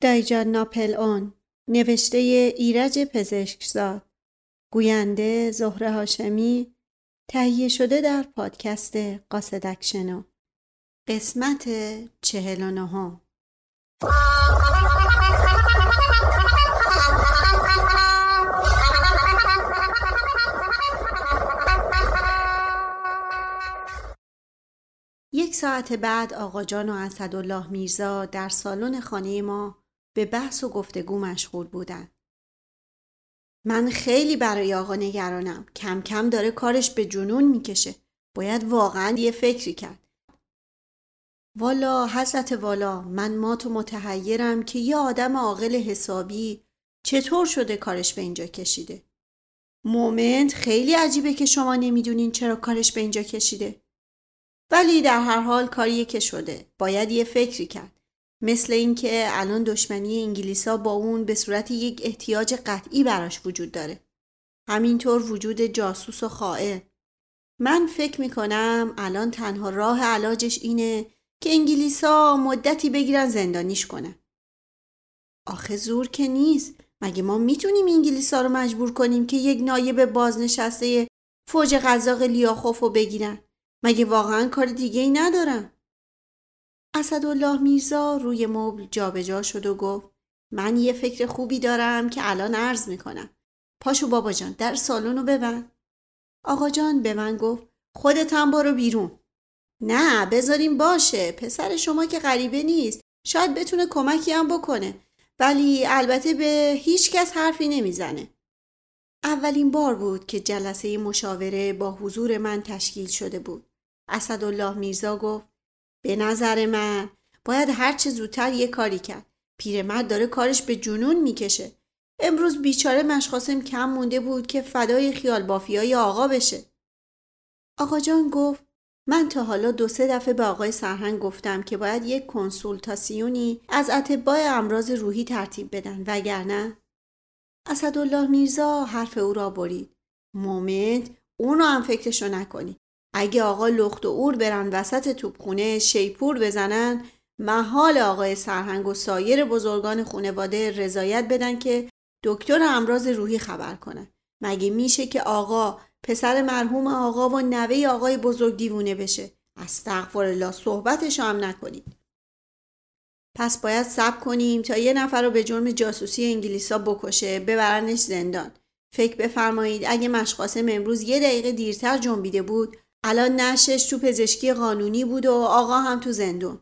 دایجان ناپل اون نوشته ایرج پزشکزاد. گوینده زهره هاشمی تهیه شده در پادکست قاصدک شنو قسمت چهل و نهم. یک ساعت بعد آقا جان و اسدالله میرزا در سالن خانه ما به بحث و گفتگو مشغول بودن. من خیلی برای آقا نگرانم. کم کم داره کارش به جنون می‌کشه. باید واقعا یه فکری کرد. والا حضرت والا من ما تو متحیرم که یه آدم عاقل حسابی چطور شده کارش به اینجا کشیده. مومنت خیلی عجیبه که شما نمی‌دونین چرا کارش به اینجا کشیده. ولی در هر حال کاریه که شده. باید یه فکری کرد. مثل اینکه الان دشمنی انگلیسا با اون به صورت یک احتیاج قطعی براش وجود داره. همینطور وجود جاسوس و خائن. من فکر می‌کنم الان تنها راه علاجش اینه که انگلیسا مدتی بگیرن زندانیش کنن. آخه زور که نیست. مگه ما می‌تونیم انگلیسا رو مجبور کنیم که یک نایب بازنشسته فوج قزاق لیاخوف رو بگیرن؟ مگه واقعا کار دیگه ای ندارم؟ اسدالله میرزا روی مبل جابجا شد و گفت من یه فکر خوبی دارم که الان عرض می‌کنم. پاشو بابا جان در سالن رو ببند. آقا جان به من گفت خودت هم برو بیرون. نه بذاریم باشه پسر شما که غریبه نیست شاید بتونه کمکی هم بکنه ولی البته به هیچ کس حرفی نمی‌زنه. اولین بار بود که جلسه مشاوره با حضور من تشکیل شده بود. اسدالله میرزا گفت به نظر من باید هر چه زودتر یه کاری کرد. پیرمرد داره کارش به جنون می‌کشه. امروز بیچاره مشخاصم کم مونده بود که فدای خیال بافیای آقا بشه. آقا جان گفت من تا حالا دو سه دفعه به آقای سرهنگ گفتم که باید یک کنسولتاسیونی از اتباع امراض روحی ترتیب بدن وگرنه اسدالله میرزا حرف او را برید. مومنت اونو هم فکرشو نکنی. اگه آقا لخت و اور برن وسط توپخونه شیپور بزنن محال آقای سرهنگ و سایر بزرگان خونواده رضایت بدن که دکتر امراض روحی خبر کنه. مگه میشه که آقا پسر مرحوم آقا و نوه آقای بزرگ دیوونه بشه؟ استغفر الله صحبتش هم نکنید. پس باید صبر کنیم تا یه نفر رو به جرم جاسوسی انگلیسا بکشه ببرنش زندان. فکر بفرمایید اگه مشقاسم امروز یه دقیقه دیرتر جنبیده بود الان نشش تو پزشکی قانونی بود و آقا هم تو زندون.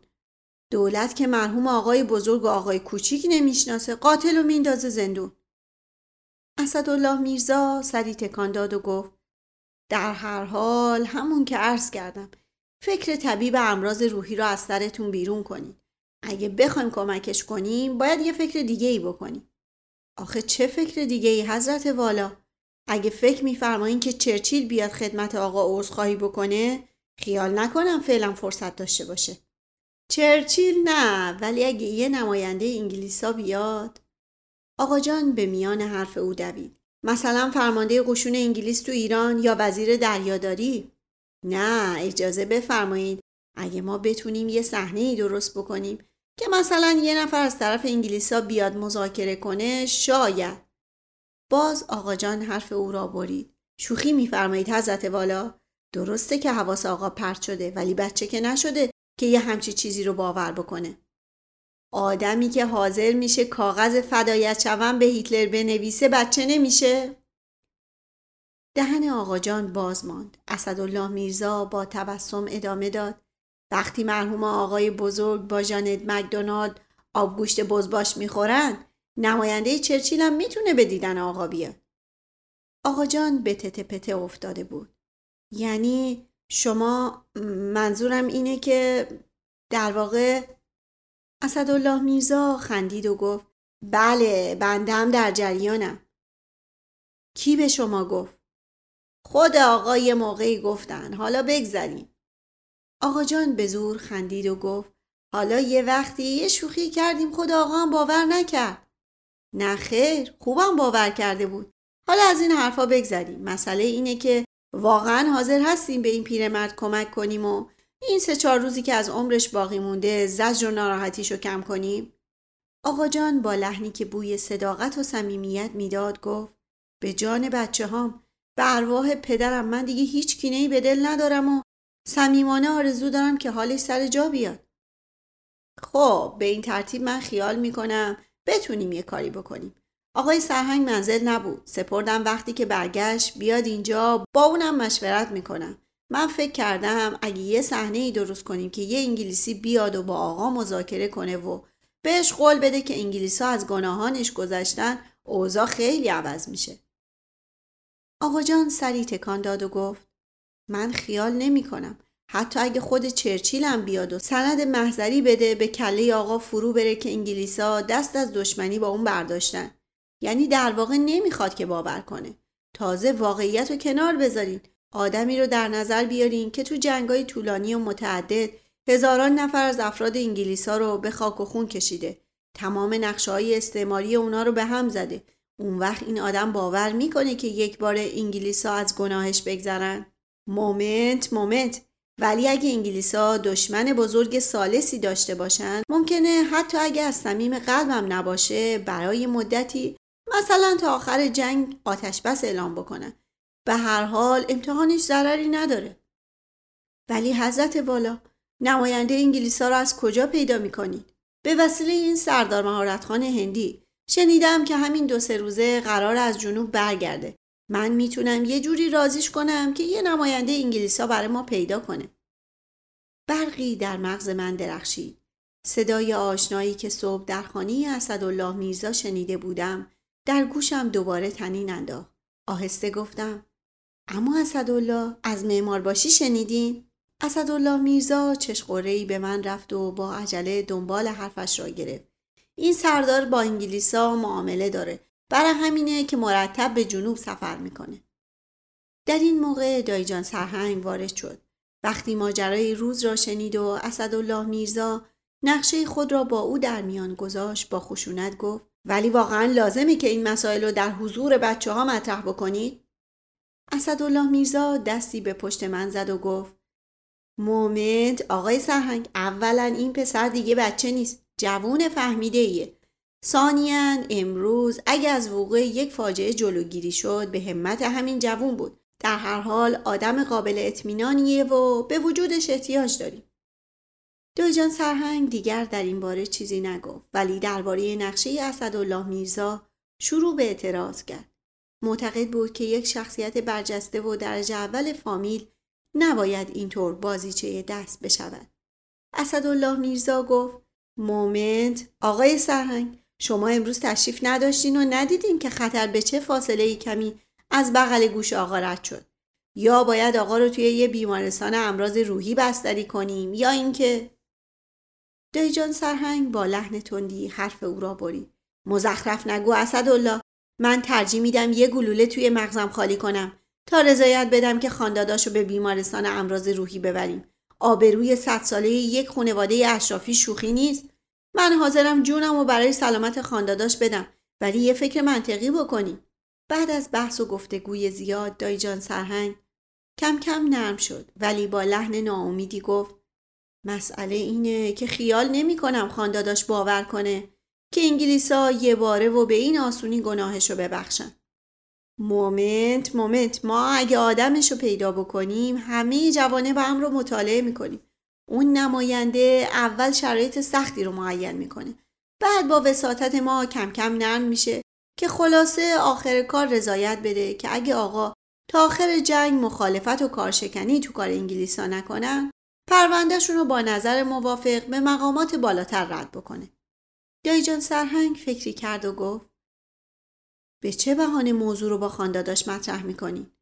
دولت که مرحوم آقای بزرگ و آقای کوچیک نمی‌شناسه قاتل و میندازه زندون. اسدالله میرزا سری تکان داد و گفت در هر حال همون که عرض کردم فکر طبیب امراض روحی را از سرتون بیرون کنید. اگه بخوایم کمکش کنیم باید یه فکر دیگه ای بکنیم. آخه چه فکر دیگه ای حضرت والا؟ اگه فکر میفرمایین که چرچیل بیاد خدمت آقا عذرخواهی بکنه خیال نکنم فعلا فرصت داشته باشه. چرچیل نه ولی اگه یه نماینده انگلیسا بیاد. آقا جان به میان حرف او دوید. مثلا فرمانده قشون انگلیس تو ایران یا وزیر دریاداری؟ نه اجازه بفرمایید. اگه ما بتونیم یه صحنه ای درست بکنیم که مثلا یه نفر از طرف انگلیسا بیاد مذاکره کنه شاید. باز آقا جان حرف او را برید. شوخی میفرمایید حضرت والا. درسته که حواس آقا پرت شده ولی بچه که نشده که یه همچی چیزی رو باور بکنه. آدمی که حاضر میشه کاغذ فدایت شوم به هیتلر بنویسه بچه نمیشه. دهن آقا جان باز ماند. اسدالله میرزا با تبسم ادامه داد. وقتی مرحوم آقای بزرگ با جانت مکدونالد آبگوشت بزباش می‌خورن نماینده چرچیل هم می‌تونه به دیدن آقا بیاد. آقا جان به تته پته افتاده بود. یعنی شما منظورم اینه که در واقع اسدالله میرزا خندید و گفت بله بندم در جریانم. کی به شما گفت؟ خود آقا یه موقعی گفتن. حالا بگذریم. آقا جان به زور خندید و گفت حالا یه وقتی یه شوخی کردیم خود آقا هم باور نکرد. نه خیر خوبم باور کرده بود. حالا از این حرفا بگذریم. مسئله اینه که واقعا حاضر هستیم به این پیرمرد کمک کنیم و این سه چهار روزی که از عمرش باقی مونده زجر و ناراحتیشو کم کنیم؟ آقا جان با لحنی که بوی صداقت و صمیمیت می‌داد گفت به جان بچه هام به پدرم من دیگه هیچ کینه به دل ندارم و صمیمانه آرزو دارم که حالش سر جا بیاد. خب به این ترتیب من خیال می‌کنم بتونیم یه کاری بکنیم. آقای سرهنگ منزل نبود. سپردم وقتی که برگشت. بیاد اینجا. با اونم مشورت می‌کنم. من فکر کردم اگه یه صحنه ای درست کنیم که یه انگلیسی بیاد و با آقا مذاکره کنه و بهش قول بده که انگلیس ها از گناهانش گذشتن اوضاع خیلی عوض میشه. آقا جان سری تکان داد و گفت من خیال نمی کنم حتی اگه خود چرچیل هم بیاد و سند محضری بده به کله آقا فرو بره که انگلیسا دست از دشمنی با اون برداشتن. یعنی در واقع نمی‌خواد که باور کنه. تازه واقعیت رو کنار بذارین. آدمی رو در نظر بیارین که تو جنگای طولانی و متعدد هزاران نفر از افراد انگلیسا رو به خاک و خون کشیده. تمام نقشه های استعماری اونا رو به هم زده. اون وقت این آدم باور می‌کنه که یک بار انگلیسا از گناهش بگذرن. مومنت مومنت. ولی اگه انگلیسا دشمن بزرگ سالسی داشته باشن ممکنه حتی اگه از صمیم قلبم نباشه برای مدتی مثلا تا آخر جنگ آتش بس اعلام بکنن. به هر حال امتحانش ضرری نداره. ولی حضرت والا نماینده انگلیسا رو از کجا پیدا می‌کنید به وسیله این سردار مهارتخان هندی. شنیدم که همین دو سه روزه قرار از جنوب برگرده. من می‌تونم یه جوری رازیش کنم که یه نماینده انگلیسا برای ما پیدا کنه. برقی در مغز من درخشید. صدای آشنایی که صبح در خانه اسدالله میرزا شنیده بودم در گوشم دوباره تنین انداخت. آهسته گفتم اما اسدالله از معمار باشی شنیدین اسدالله میرزا چشقورهای به من رفت و با عجله دنبال حرفش را گرفت. این سردار با انگلیسا معامله داره. برای همینه که مرتب به جنوب سفر می‌کنه. در این موقع دایجان سرهنگ وارد شد. وقتی ماجرای روز را شنید و اسدالله میرزا نقشه خود را با او در میان گذاشت با خشونت گفت ولی واقعا لازمه که این مسائل رو در حضور بچه ها مطرح بکنید اسدالله میرزا دستی به پشت من زد و گفت مومنت آقای سرهنگ اولا این پسر دیگه بچه نیست. جوون فهمیده ایه ثانیا امروز اگه از وقوع یک فاجعه جلوگیری شد به همت همین جوون بود. در هر حال آدم قابل اطمینانیه و به وجودش احتیاج داریم. دویجان سرهنگ دیگر در این باره چیزی نگفت ولی درباره نقشه اسدالله میرزا شروع به اعتراض کرد. معتقد بود که یک شخصیت برجسته و درجه اول فامیل نباید اینطور بازیچه دست بشود. اسدالله میرزا گفت مومنت آقای سرهنگ. شما امروز تشریف نداشتین و ندیدین که خطر به چه فاصله کمی از بغل گوش آقا رد شد. یا باید آقا رو توی یه بیمارستان امراض روحی بستری کنیم یا اینکه دایجان سرهنگ با لحن تندی حرف او را برید. مزخرف نگو اسدالله. من ترجیح میدم یه گلوله توی مغزم خالی کنم تا رضایت بدم که خانداداشو به بیمارستان امراض روحی ببریم. آبروی صد ساله یک خانواده اشرافی شوخی نیست؟ من حاضرم جونم و برای سلامت خانداداش بدم ولی یه فکر منطقی بکنیم بعد از بحث و گفتگوی زیاد دایجان سرهنگ کم کم نرم شد ولی با لحن ناامیدی گفت مسئله اینه که خیال نمی کنم خان داداش باور کنه که انگلیسا یه باره و به این آسونی گناهشو ببخشن. moment moment ما اگه آدمشو پیدا بکنیم همه جوانب امر رو مطالعه می‌کنیم. اون نماینده اول شرایط سختی رو معین می‌کنه. بعد با وساطت ما کم کم نرم میشه که خلاصه آخر کار رضایت بده که اگه آقا تا آخر جنگ مخالفت و کارشکنی تو کار انگلیسا نکنن پروندهشون رو با نظر موافق به مقامات بالاتر رد بکنه. دایجان سرهنگ فکری کرد و گفت به چه بهانه موضوع رو با خانداداش مطرح می‌کنین؟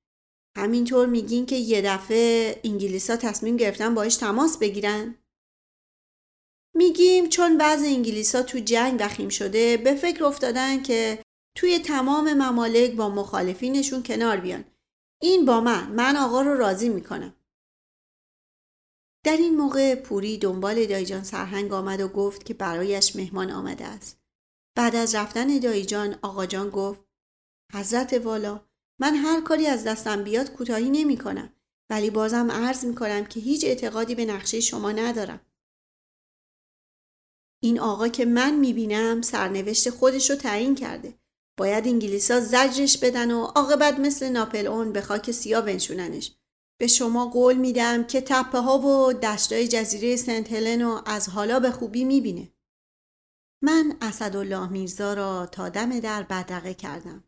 همینطور میگین که یه دفعه انگلیسا تصمیم گرفتن باش تماس بگیرن؟ میگیم چون وضع انگلیسا تو جنگ وخیم شده به فکر افتادن که توی تمام ممالک با مخالفینشون کنار بیان. این با من. من آقا رو راضی می‌کنم. در این موقع پوری دنبال دایجان سرهنگ آمد و گفت که برایش مهمان آمده است. بعد از رفتن دایجان آقاجان گفت حضرت والا من هر کاری از دستم بیاد کوتاهی نمی کنم ولی بازم عرض می کنم که هیچ اعتقادی به نقشه شما ندارم. این آقا که من می‌بینم سرنوشت خودش رو تعیین کرده. باید انگلیسا زجرش بدن و عاقبت مثل ناپل اون به خاک سیاه بنشوننش. به شما قول میدم که تپه ها و دشتای جزیره سنت هلن رو از حالا به خوبی می‌بینه من اسدالله میرزا را تا دم در بدرقه کردم.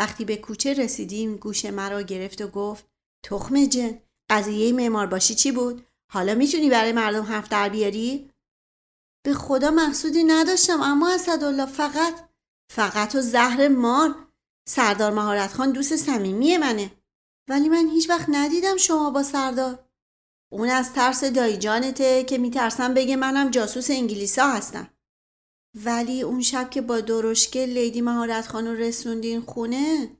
وقتی به کوچه رسیدیم گوش مرا گرفت و گفت تخم جن قضیه معمار باشی چی بود؟ حالا می‌تونی برای مردم حرف در بیاری؟ به خدا محسودی نداشتم اما اسدالله فقط فقط و زهر مار. سردار مهارت خان دوست صمیمی منه. ولی من هیچ وقت ندیدم شما با سردار. اون از ترس دایی جانته که میترسم بگه منم جاسوس انگلیسا هستم. ولی اون شب که با درشکه لیدی مهارت خانو رسوندین خونه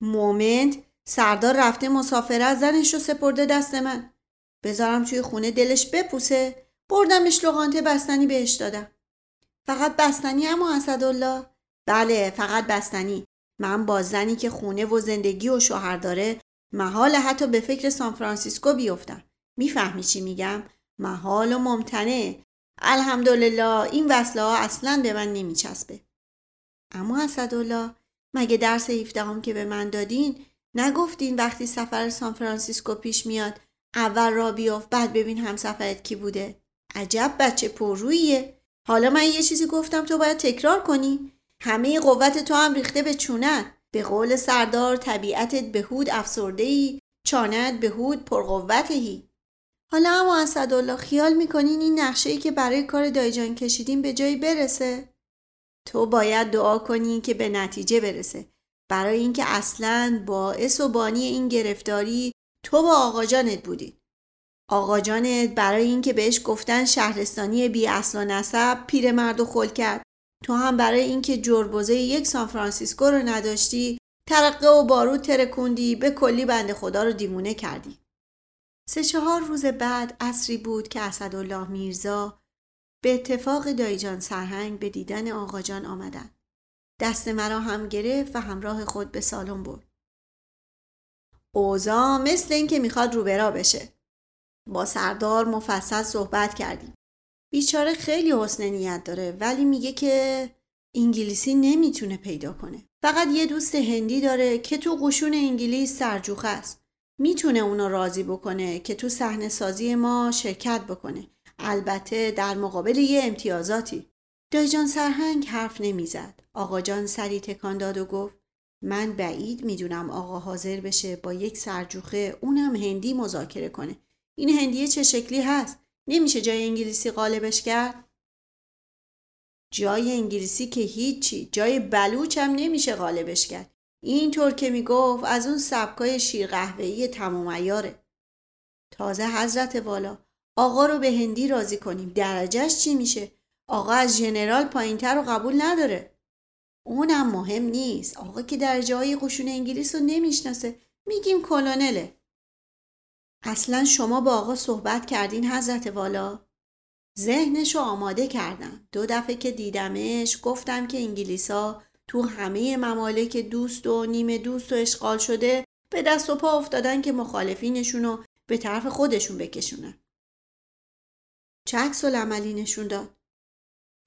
مومنت سردار رفته مسافرت زنش رو سپرده دست من. بذارم توی خونه دلش بپوسه. بردمش لغانته بستنی بهش دادم. فقط بستنی اما اسدالله؟ بله فقط بستنی. من با زنی که خونه و زندگی و شوهر داره محال حتی به فکر سان فرانسیسکو بیفتم. می‌فهمی چی میگم؟ محال و ممتنه. الحمدلله این وصله ها اصلا به من نمیچسبه. اما اسدالله مگه درس هفدهم که به من دادین نگفتین وقتی سفر سان فرانسیسکو پیش میاد اول را بیافت بعد ببین همسفرت کی بوده؟ عجب بچه پررویه حالا من یه چیزی گفتم تو باید تکرار کنی. همه قوت تو هم ریخته به چونت. به قول سردار طبیعتت بهود افسرده ای چانت بهود پرقوتهی حالا اما اسدالله خیال می‌کنین این نقشه ای که برای کار دایجان کشیدیم به جایی برسه؟ تو باید دعا کنی که به نتیجه برسه. برای اینکه اصلا باعث و بانی این گرفتاری تو با آقا جانت بودی. آقا جانت برای اینکه بهش گفتن شهرستانی بی اصل و نسب پیرمرد و خل کرد. تو هم برای اینکه جربوزه یک سان فرانسیسکو رو نداشتی ترقه و بارود ترکوندی به کلی بند خدا رو دیمونه کردی. سه چهار روز بعد عصری بود که اسدالله میرزا به اتفاق دایجان سرهنگ به دیدن آقاجان آمدند. دست مرا هم گرفت و همراه خود به سالن برد. اوزا مثل اینکه می‌خواد روبرا بشه. با سردار مفصل صحبت کردیم. بیچاره خیلی حسن نیت داره ولی میگه که انگلیسی نمی‌تونه پیدا کنه. فقط یه دوست هندی داره که تو قشون انگلیس سرجوخه است. می‌تونه اونو راضی بکنه که تو صحنه سازی ما شرکت بکنه. البته در مقابل یه امتیازاتی. دایجان سرهنگ حرف نمی‌زد. آقا جان سری تکان داد و گفت من بعید می‌دونم آقا حاضر بشه با یک سرجوخه اونم هندی مذاکره کنه. این هندیه چه شکلی هست؟ نمیشه جای انگلیسی قالبش کرد؟ جای انگلیسی که هیچی جای بلوچ هم نمیشه قالبش کرد اینطور که می‌گفت از اون سبکای شیر تمام ایاره تازه حضرت والا آقا رو به هندی راضی کنیم. درجهش چی میشه؟ آقا از ژنرال پایینتر رو قبول نداره. اونم مهم نیست. آقا که درجه های قشون انگلیس رو نمی‌شناسه. میگیم کلونله. اصلا شما با آقا صحبت کردین حضرت والا؟ ذهنش رو آماده کردم. دو دفعه که دیدمش گفتم که انگلیسا تو همه ممالک دوست و نیمه دوست و اشغال شده به دست و پا افتادن که مخالفینشون رو به طرف خودشون بکشونن. چه عکس عملی نشون داد؟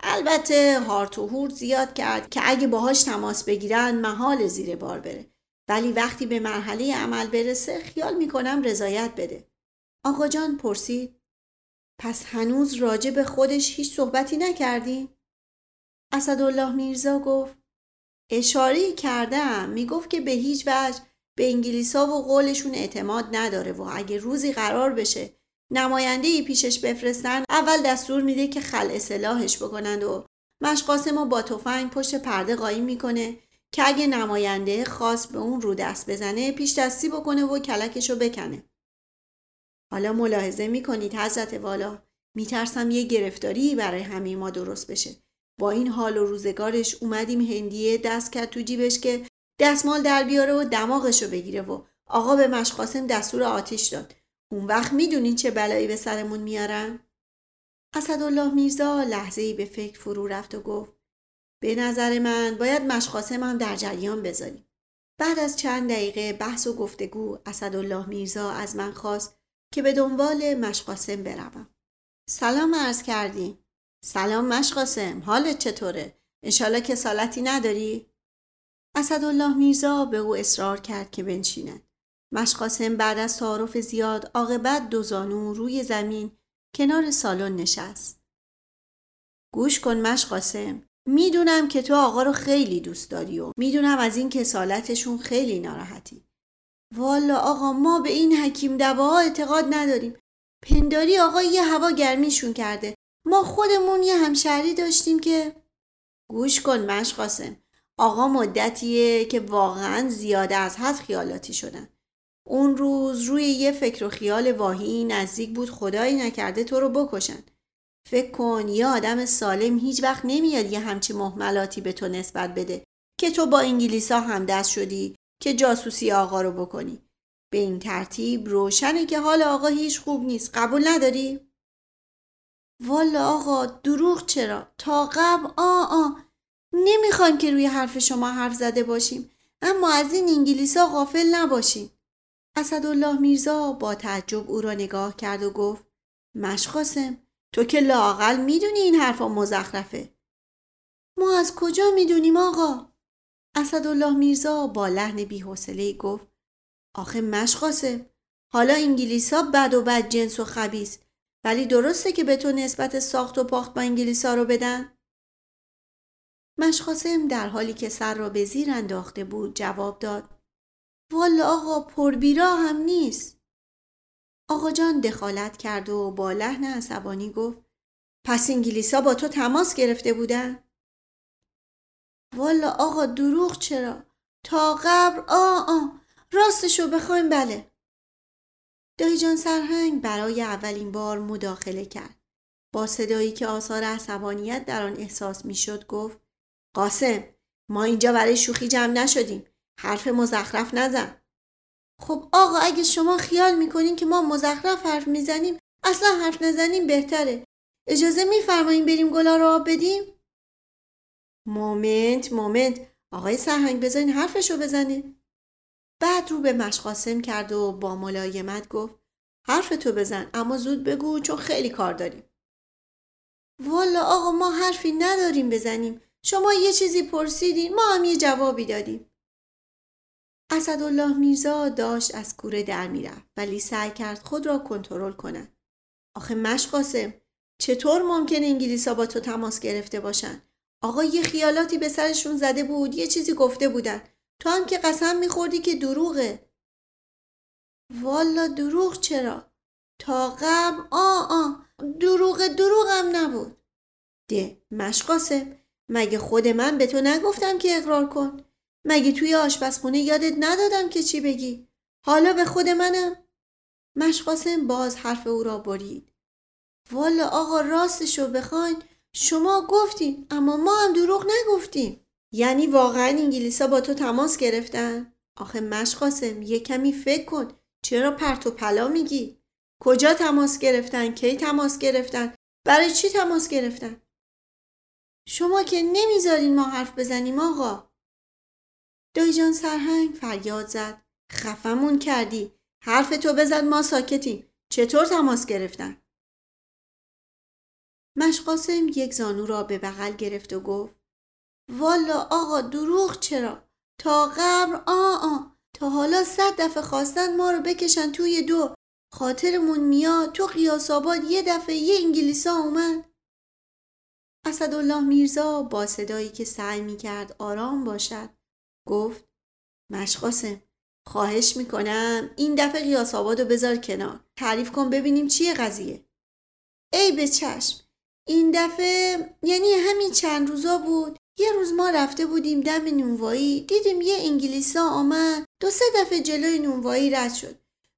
البته هارت و هورت زیاد کرد که اگه باهاش تماس بگیرن محال زیر بار بره. ولی وقتی به مرحله عمل برسه خیال می‌کنم رضایت بده. آقا جان پرسید پس هنوز راجع به خودش هیچ صحبتی نکردی؟ اسدالله میرزا گفت اشاره کردم می‌گفت که به هیچ وجه به انگلیسا و قولشون اعتماد نداره و اگه روزی قرار بشه نماینده ای پیشش بفرستن اول دستور میده که خل اصلاحش بکنند و مشقاسم و با تفنگ پشت پرده قایم می‌کنه که اگه نماینده خاص به اون رو دست بزنه پیش دستی بکنه و کلکشو بکنه. حالا ملاحظه می‌کنید حضرت والا میترسم یه گرفتاری برای همه ما درست بشه. با این حال و روزگارش اومدیم هندیه دست کرد تو جیبش که دستمال در بیاره و دماغشو بگیره و آقا به مشقاسم دستور آتیش داد. اون وقت می‌دونین چه بلایی به سرمون میارن؟ اسدالله میرزا لحظه ای به فکر فرو رفت و گفت به نظر من باید مشقاسم هم در جریان بذاریم. بعد از چند دقیقه بحث و گفتگو اسدالله میرزا از من خواست که به دنبال مشقاسم بروم. سلام عرض کردیم. سلام مشقاسم حالت چطوره؟ انشالله کسالتی نداری؟ اسدالله میرزا به او اصرار کرد که بنشیند. مشقاسم بعد از تعارف زیاد عاقبت دو زانو روی زمین کنار سالن نشست. گوش کن مشقاسم می‌دونم که تو آقا رو خیلی دوست داری و می‌دونم از این کسالتشون خیلی ناراحتی. والا آقا ما به این حکیم دواها اعتقاد نداریم. پنداری آقا یه هوا گرمیشون کرده. ما خودمون یه همشهری داشتیم که گوش کن مشقاسم آقا مدتیه که واقعا زیاده از حد خیالاتی شدن. اون روز روی یه فکر و خیال واهی نزدیک بود خدایی نکرده تو رو بکشن. فکر کن یه آدم سالم هیچ وقت نمیاد یه همچی محملاتی به تو نسبت بده که تو با انگلیسا همدست شدی که جاسوسی آقا رو بکنی. به این ترتیب روشنه که حال آقا هیچ خوب نیست. قبول نداری؟ والا آقا دروغ چرا؟ تا قبل آ آ. نمی‌خوایم که روی حرف شما حرف زده باشیم. اما از این انگلیسا غافل نباشیم. اسدالله میرزا با تعجب او را نگاه کرد و گفت مشقاسم تو که لاقل می‌دونی این حرفا مزخرفه. ما از کجا می‌دونیم آقا؟ اسدالله میرزا با لحن بیحوصله گفت آخه مشقاسم حالا انگلیسا بد و بد جنس و خبیس ولی درسته که به تو نسبت ساخت و پاخت با انگلیسا رو بدن مشقاسم در حالی که سر را به زیر انداخته بود جواب داد والا آقا پربیرا هم نیست آقا جان دخالت کرد و با لحن عصبانی گفت پس انگلیسا با تو تماس گرفته بودن؟ والا آقا دروغ چرا؟ تا قبر آ آ راستشو بخوایم بله دایی جان سرهنگ برای اولین بار مداخله کرد. با صدایی که آثار عصبانیت در آن احساس می‌شد گفت قاسم ما اینجا برای شوخی جمع نشدیم. حرف مزخرف نزن. خب آقا اگه شما خیال می‌کنین که ما مزخرف حرف می‌زنیم اصلا حرف نزنیم بهتره. اجازه میفرماییم بریم گلا رو آب بدیم؟ مومنت مومنت. آقای سرهنگ بذارین حرفشو بزنه. بعد رو به مشقاسم کرد و با ملایمت گفت حرف تو بزن اما زود بگو چون خیلی کار داریم. والا آقا ما حرفی نداریم بزنیم. شما یه چیزی پرسیدین ما هم یه جوابی دادیم. اسدالله میرزا داشت از کوره در می‌رفت ولی سعی کرد خود را کنترل کند. آخه مشقاسم چطور ممکن انگلیسا با تو تماس گرفته باشن؟ آقا یه خیالاتی به سرشون زده بود یه چیزی گفته بودن. تو هم که قسم میخوردی که دروغه والا دروغ چرا تا قبل آ آ دروغ دروغم نبود ده مشقاسم مگه خود من به تو نگفتم که اقرار کن مگه توی آشپزخونه یادت ندادم که چی بگی؟ حالا به خود منم؟ مشقاسم باز حرف او را برید. والا آقا راستشو بخواین شما گفتین اما ما هم دروغ نگفتیم. یعنی واقعا انگلیسا با تو تماس گرفتن؟ آخه مشقاسم یه کمی فکر کن چرا پرت و پلا میگی؟ کجا تماس گرفتن؟ کی تماس گرفتن؟ برای چی تماس گرفتن؟ شما که نمی‌ذارین ما حرف بزنیم آقا. دایجان سرهنگ فریاد زد خفمون کردی حرف تو بزد ما ساکتیم چطور تماس گرفتن مشقاسم یک زانو را به بغل گرفت و گفت والا آقا دروغ چرا؟ تا قبر آ آ. تا حالا صد دفعه خواستن ما رو بکشن توی دو. خاطرمون میاد. تو قیاس آباد یه دفعه یه انگلیسا اومد. اسدالله میرزا با صدایی که سعی می‌کرد آرام باشد گفت مشقاسم خواهش می‌کنم این دفعه قیاس رو بذار کنار. تعریف کن ببینیم چیه قضیه. ای به چشم این دفعه یعنی همین چند روزا بود یه روز ما رفته بودیم دم نونوایی دیدیم یه انگلیسا آمد. دو سه دفعه جلوی نونوایی رد شد.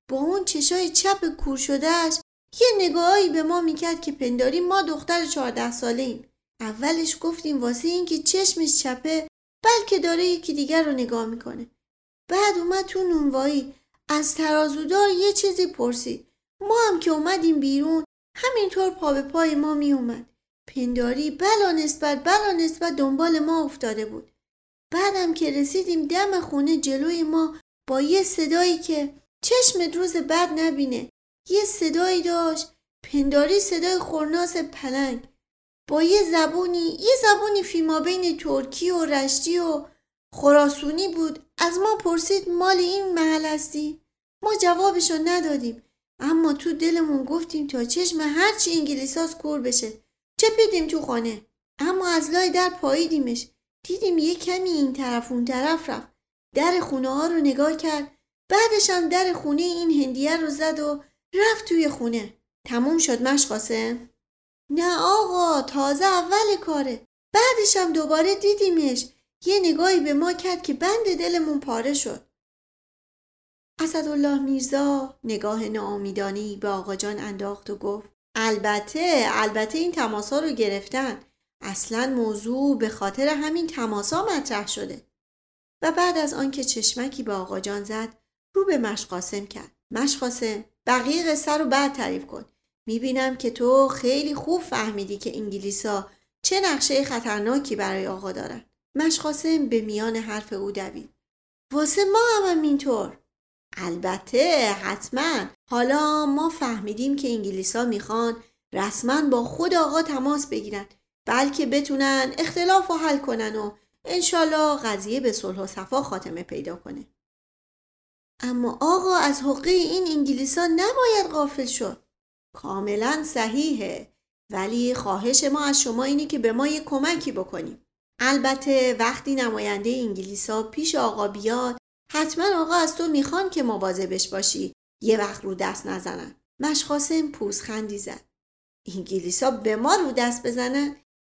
با اون چشای چپ کور شدهش یه نگاهی به ما می‌کرد که پنداری ما دختر چهارده ساله ایم اولش گفتیم واسه اینکه چشمش چپه بلکه داره یکی دیگر رو نگاه می‌کنه. بعد اومد تو نونوایی. از ترازودار یه چیزی پرسید. ما هم که اومدیم بیرون همینطور پا به پای ما می اومد پنداری بلا نسبت بلا نسبت دنبال ما افتاده بود. بعدم که رسیدیم دم خونه جلوی ما با یه صدایی که چشم روز بد نبینه. یه صدایی داشت. پنداری صدای خورناس پلنگ. با یه زبونی یه زبونی فیما بین ترکی و رشتی و خراسونی بود. از ما پرسید مال این محل هستی؟ ما جوابشو ندادیم. اما تو دلمون گفتیم تا چشم هرچی انگلیساس کور بشه. چپیدیم تو خانه؟ اما از لای در پاییدیمش. دیدیم یه کمی این طرف اون طرف رفت. در خونه ها رو نگاه کرد. بعدش هم در خونه این هندیه رو زد و رفت توی خونه. تموم شد مشقاسم نه آقا تازه اول کاره. بعدش هم دوباره دیدیمش. یه نگاهی به ما کرد که بند دلمون پاره شد. اسدالله میرزا نگاه ناامیدانی به آقا جان انداخت و گفت البته البته این تماسا رو گرفتن. اصلا موضوع به خاطر همین تماسا مطرح شده. و بعد از آنکه چشمکی به آقا جان زد رو به مشقاسم کرد. مشقاسم بقیه قصه رو بعد تعریف کن. می‌بینم که تو خیلی خوب فهمیدی که انگلیسا چه نقشه خطرناکی برای آقا دارن. مشقاسم به میان حرف او دوید. واسه ما هم اینطور البته حتما. حالا ما فهمیدیم که انگلیسا می‌خوان رسما با خود آقا تماس بگیرن بلکه بتونن اختلاف و حل کنن و انشالله قضیه به صلح و صفا خاتمه پیدا کنه. اما آقا از حقه این انگلیسا نباید غافل شد. کاملا صحیحه. ولی خواهش ما از شما اینه که به ما یه کمکی بکنیم. البته وقتی نماینده انگلیسا پیش آقا بیاد حتما آقا از تو می‌خوان که مواظبش باشی. یه وقت رو دست نزنن. مشخاصم پوزخندی زد. انگلیسا به ما رو دست بزنن؟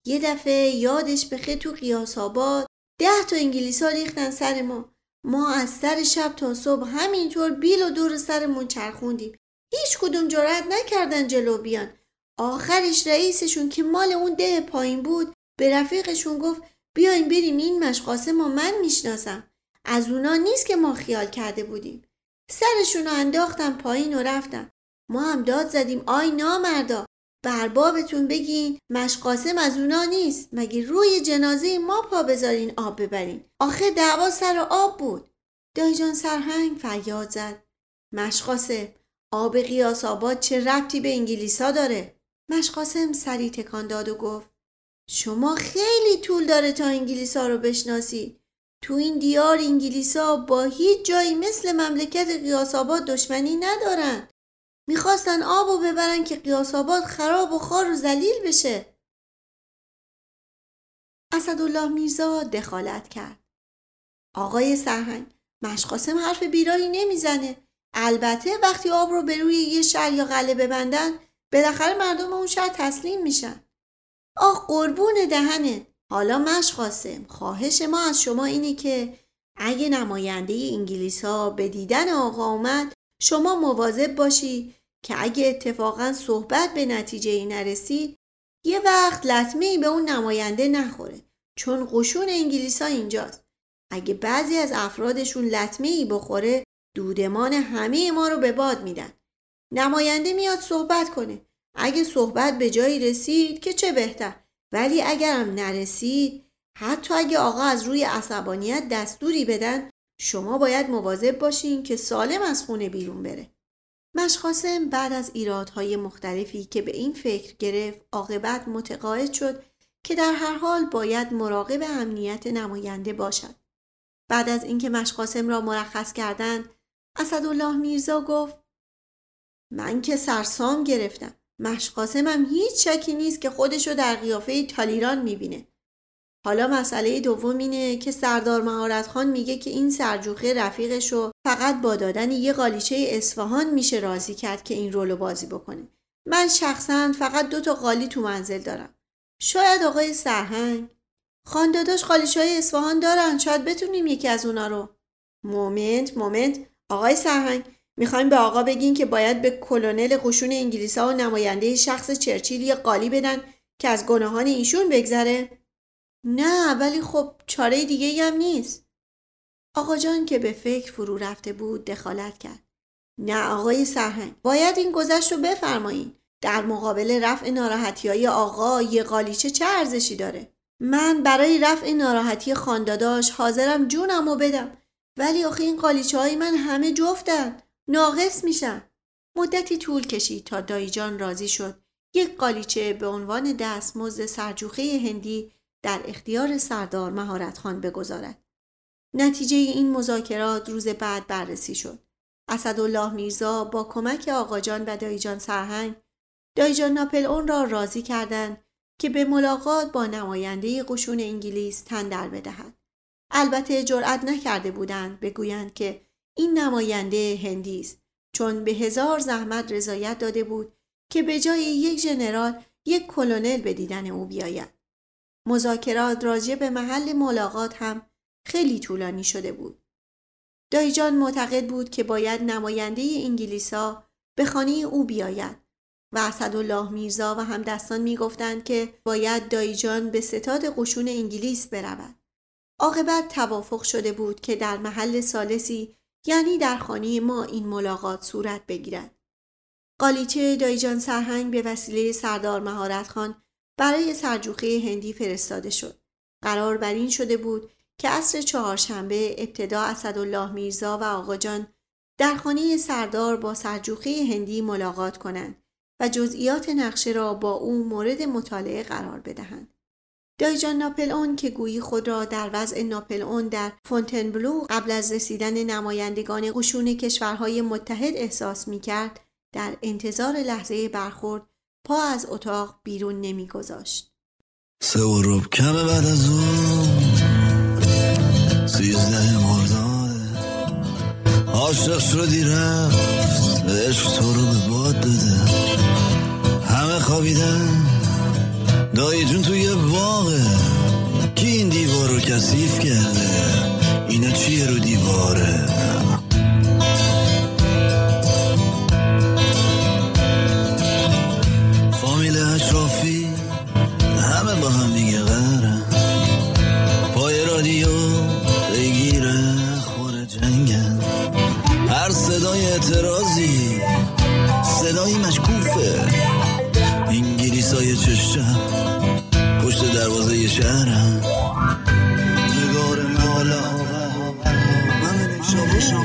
یه دفعه یادش بخه تو قیاس آباد ده تا انگلیسا ریختن سر ما. ما از سر شب تا صبح همینطور بیل و دور سرمون چرخوندیم. هیچ کدوم جرأت نکردن جلو بیان. آخرش رئیسشون که مال اون ده پایین بود به رفیقشون گفت بیاین بریم این مشقاسه ما من می‌شناسم. از اونا نیست که ما خیال کرده بودیم. سرشون رو انداختن پایین و رفتن ما هم داد زدیم. آی نامردا بربابتون بگین مشقاسم از اونا نیست. مگه روی جنازه ما پا بذارین آب ببرین؟ آخه دعوا سر آب بود. دایجان سرهنگ فریاد زد. مشقاسم آب قیاس آباد چه ربطی به انگلیسا داره؟ مشقاسم سری تکان داد و گفت شما خیلی طول داره تا انگلیسا رو بشناسی تو این دیار انگلیسا با هیچ جایی مثل مملکت قیاس آباد دشمنی ندارن. می‌خواستن آب و ببرن که قیاس آباد خراب و خار و زلیل بشه. اسدالله میرزا دخالت کرد. آقای سرهنگ مشقاسم حرف بیرایی نمی‌زنه. البته وقتی آب رو به روی یه شهر یا قله ببندن بالاخره مردم اون شهر تسلیم میشن. آخ قربون دهنه حالا مشقاسم خواهش ما از شما اینه که اگه نماینده انگلیس ها به دیدن آقا اومد شما مواظب باشی که اگه اتفاقا صحبت به نتیجه ای نرسید یه وقت لطمه ای به اون نماینده نخوره چون قشون انگلیس ها اینجاست. اگه بعضی از افرادشون لطمه ای بخوره دودمان همه ما رو به باد میدن. نماینده میاد صحبت کنه. اگه صحبت به جایی رسید که چه بهتر؟ ولی اگرم نرسید حتی اگه آقا از روی عصبانیت دستوری بدن شما باید مواظب باشین که سالم از خونه بیرون بره. مشخاصم بعد از ایرادهای مختلفی که به این فکر گرفت عاقبت متقاعد شد که در هر حال باید مراقب امنیت نماینده باشد. بعد از اینکه مشقاسم را مرخص کردند اسدالله میرزا گفت من که سرسام گرفتم. مشقاسم هم هیچ شکی نیست که خودشو در قیافه تالیران می‌بینه. حالا مسئله دوم اینه که سردار مهارت خان میگه که این سرجوخه رفیقشو فقط با دادن یه قالیچه اصفهان میشه راضی کرد که این رولو بازی بکنه. من شخصا فقط دو تا قالی تو منزل دارم. شاید آقای سرهنگ. خانداداش قالیچه های اصفهان دارن. شاید بتونیم یکی از اونا رو. مومنت مومنت. آقای سرهنگ می‌خوایم به آقا بگین که باید به کلونل قشون انگلیسا و نماینده شخص چرچیل یه قالی بدن که از گناهان ایشون بگذره. نه ولی خب چاره دیگه هم نیست. آقا جان که به فکر فرو رفته بود دخالت کرد. نه آقای سرهنگ باید این گذشت رو بفرمایین. در مقابل رفع ناراحتی های آقا یه قالیچه چه ارزشی داره؟ من برای رفع ناراحتی خانداداش حاضرم جونم و بدم. ولی آخه این قالیچه های من همه جفتن. ناقص میشن مدتی طول کشید تا دایی جان راضی شد یک قالیچه به عنوان دستمزد سرجوخه هندی در اختیار سردار مهارت خان بگذارد. نتیجه این مذاکرات روز بعد بررسی شد. اسدالله میرزا با کمک آقاجان و دایجان سرهنگ دایجان ناپل اون را راضی کردند که به ملاقات با نماینده قشون انگلیس تن در بدهد. البته جرأت نکرده بودند بگویند که این نماینده هندی است چون به هزار زحمت رضایت داده بود که به جای یک ژنرال یک کلونل به دیدن او بیاید. مذاکرات راجع به محل ملاقات هم خیلی طولانی شده بود. دایجان معتقد بود که باید نماینده انگلیسا به خانه او بیاید و اسدالله میرزا و همدستان می‌گفتند که باید دایجان به ستاد قشون انگلیس برود. عاقبت توافق شده بود که در محل سالسی یعنی در خانه ما این ملاقات صورت بگیرد. قالیچه دایجان سرهنگ به وسیله سردار مهارت خان برای سرجوخه هندی فرستاده شد. قرار بر این شده بود که عصر چهارشنبه ابتدا اسدالله میرزا و آقاجان در خانه سردار با سرجوخه هندی ملاقات کنند و جزئیات نقشه را با او مورد مطالعه قرار بدهند. دایجان ناپل اون که گویی خود را در وضع ناپل اون در فونتنبلو قبل از رسیدن نمایندگان قشون کشورهای متحد احساس می کرد در انتظار لحظه برخورد پا از اتاق بیرون نمیگذاشت. سه و کمه بعد از اون. سیزده مرداده عاشق شدی رفت. عشق تو رو به باد داده. همه خوابیدن. دایی جون توی باغه. کی این دیوار رو کسیف کرده؟ اینا چیه رو دیواره؟ فامیل اشرافی همه با هم دیگه غرن. پای رادیو بگیره خور جنگن. هر صدای اعتراضی صدای مشکوفه. انگلیسای چشم پشت دروازه شهرم. نگار مالا. من شما.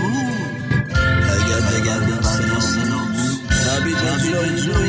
اگر بگردم سنا سنا تبید جای